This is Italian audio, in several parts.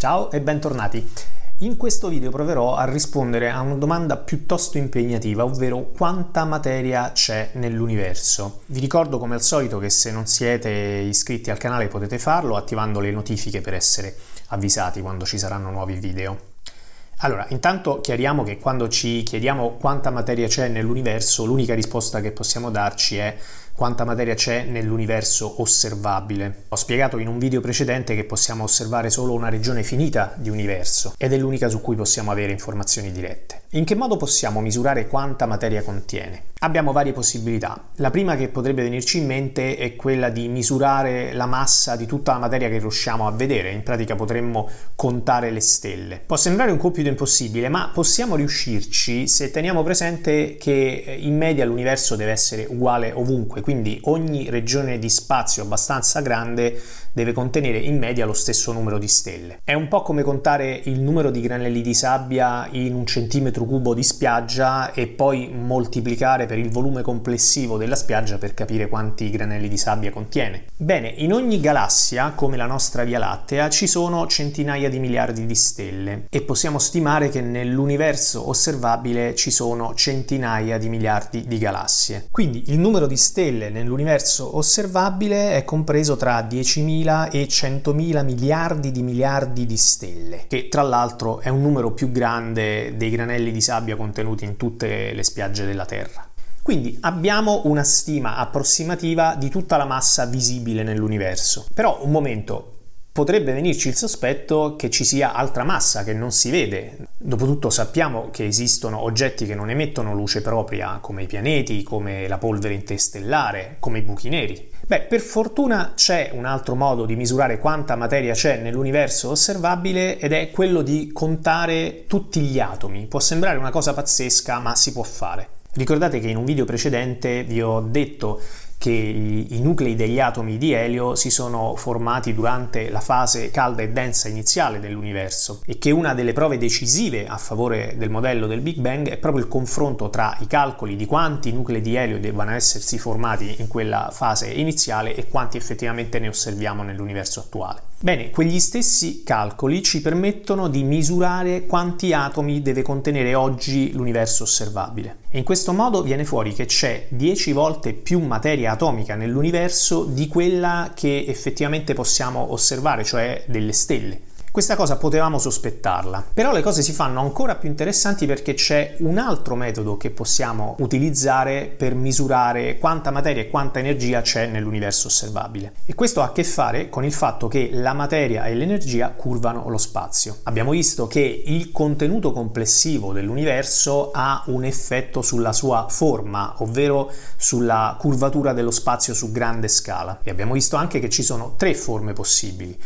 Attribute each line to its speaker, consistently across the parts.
Speaker 1: Ciao e bentornati. In questo video proverò a rispondere a una domanda piuttosto impegnativa, ovvero quanta materia c'è nell'universo. Vi ricordo come al solito che se non siete iscritti al canale potete farlo attivando le notifiche per essere avvisati quando ci saranno nuovi video. Allora, intanto chiariamo che quando ci chiediamo quanta materia c'è nell'universo, l'unica risposta che possiamo darci è quanta materia c'è nell'universo osservabile. Ho spiegato in un video precedente che possiamo osservare solo una regione finita di universo ed è l'unica su cui possiamo avere informazioni dirette. In che modo possiamo misurare quanta materia contiene? Abbiamo varie possibilità. La prima che potrebbe venirci in mente è quella di misurare la massa di tutta la materia che riusciamo a vedere, in pratica potremmo contare le stelle. Può sembrare un compito impossibile, ma possiamo riuscirci se teniamo presente che in media l'universo deve essere uguale ovunque, quindi ogni regione di spazio abbastanza grande deve contenere in media lo stesso numero di stelle. È un po' come contare il numero di granelli di sabbia in un centimetro cubo di spiaggia e poi moltiplicare per il volume complessivo della spiaggia per capire quanti granelli di sabbia contiene. Bene, in ogni galassia, come la nostra Via Lattea, ci sono centinaia di miliardi di stelle e possiamo stimare che nell'universo osservabile ci sono centinaia di miliardi di galassie. Quindi il numero di stelle stelle nell'universo osservabile è compreso tra 10.000 e 100.000 miliardi di miliardi di stelle, che tra l'altro è un numero più grande dei granelli di sabbia contenuti in tutte le spiagge della Terra. Quindi abbiamo una stima approssimativa di tutta la massa visibile nell'universo. Però un momento, potrebbe venirci il sospetto che ci sia altra massa che non si vede. Dopotutto sappiamo che esistono oggetti che non emettono luce propria, come i pianeti, come la polvere interstellare, come i buchi neri. Beh, per fortuna c'è un altro modo di misurare quanta materia c'è nell'universo osservabile ed è quello di contare tutti gli atomi. Può sembrare una cosa pazzesca, ma si può fare. Ricordate che in un video precedente vi ho detto che i nuclei degli atomi di elio si sono formati durante la fase calda e densa iniziale dell'universo e che una delle prove decisive a favore del modello del Big Bang è proprio il confronto tra i calcoli di quanti nuclei di elio debbano essersi formati in quella fase iniziale e quanti effettivamente ne osserviamo nell'universo attuale. Bene, quegli stessi calcoli ci permettono di misurare quanti atomi deve contenere oggi l'universo osservabile. E in questo modo viene fuori che c'è 10 volte più materia atomica nell'universo di quella che effettivamente possiamo osservare, cioè delle stelle. Questa cosa potevamo sospettarla, però le cose si fanno ancora più interessanti perché c'è un altro metodo che possiamo utilizzare per misurare quanta materia e quanta energia c'è nell'universo osservabile. E questo ha a che fare con il fatto che la materia e l'energia curvano lo spazio. Abbiamo visto che il contenuto complessivo dell'universo ha un effetto sulla sua forma, ovvero sulla curvatura dello spazio su grande scala. E abbiamo visto anche che ci sono tre forme possibili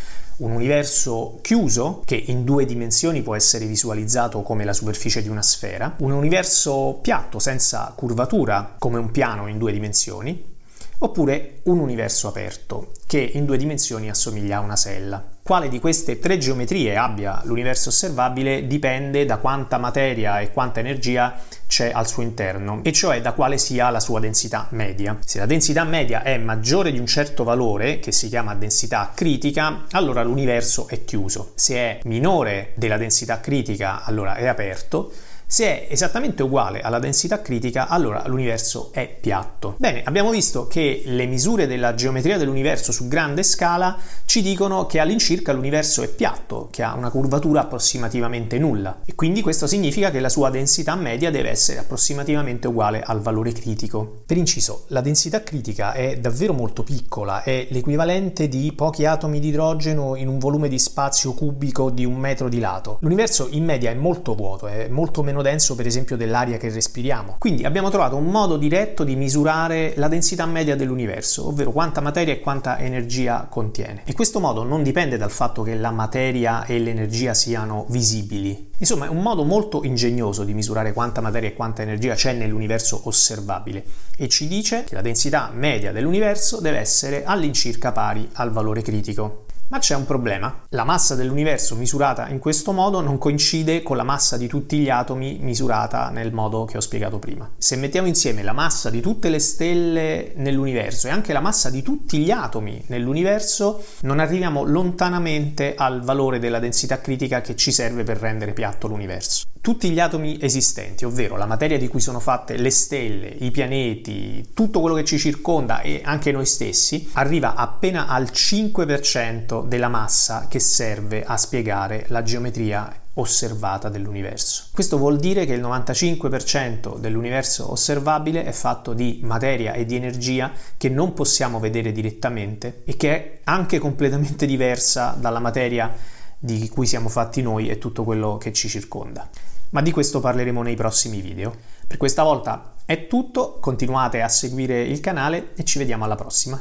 Speaker 1: un universo chiuso che in due dimensioni può essere visualizzato come la superficie di una sfera, un universo piatto senza curvatura come un piano in due dimensioni, oppure un universo aperto che in due dimensioni assomiglia a una sella. Quale di queste tre geometrie abbia l'universo osservabile dipende da quanta materia e quanta energia c'è al suo interno, e cioè da quale sia la sua densità media. Se la densità media è maggiore di un certo valore, che si chiama densità critica, allora l'universo è chiuso. Se è minore della densità critica, allora è aperto se è esattamente uguale alla densità critica, allora l'universo è piatto. Bene, abbiamo visto che le misure della geometria dell'universo su grande scala ci dicono che all'incirca l'universo è piatto, che ha una curvatura approssimativamente nulla e quindi questo significa che la sua densità media deve essere approssimativamente uguale al valore critico. Per inciso, la densità critica è davvero molto piccola, è l'equivalente di pochi atomi di idrogeno in un volume di spazio cubico di un metro di lato. L'universo in media è molto vuoto, è molto meno denso per esempio dell'aria che respiriamo. Quindi abbiamo trovato un modo diretto di misurare la densità media dell'universo, ovvero quanta materia e quanta energia contiene. E questo modo non dipende dal fatto che la materia e l'energia siano visibili. Insomma, è un modo molto ingegnoso di misurare quanta materia e quanta energia c'è nell'universo osservabile e ci dice che la densità media dell'universo deve essere all'incirca pari al valore critico. Ma c'è un problema. La massa dell'universo misurata in questo modo non coincide con la massa di tutti gli atomi misurata nel modo che ho spiegato prima. Se mettiamo insieme la massa di tutte le stelle nell'universo e anche la massa di tutti gli atomi nell'universo, non arriviamo lontanamente al valore della densità critica che ci serve per rendere piatto l'universo. Tutti gli atomi esistenti, ovvero la materia di cui sono fatte le stelle, i pianeti, tutto quello che ci circonda e anche noi stessi, arriva appena al 5% della massa che serve a spiegare la geometria osservata dell'universo. Questo vuol dire che il 95% dell'universo osservabile è fatto di materia e di energia che non possiamo vedere direttamente e che è anche completamente diversa dalla materia di cui siamo fatti noi e tutto quello che ci circonda. Ma di questo parleremo nei prossimi video. Per questa volta è tutto, continuate a seguire il canale e ci vediamo alla prossima.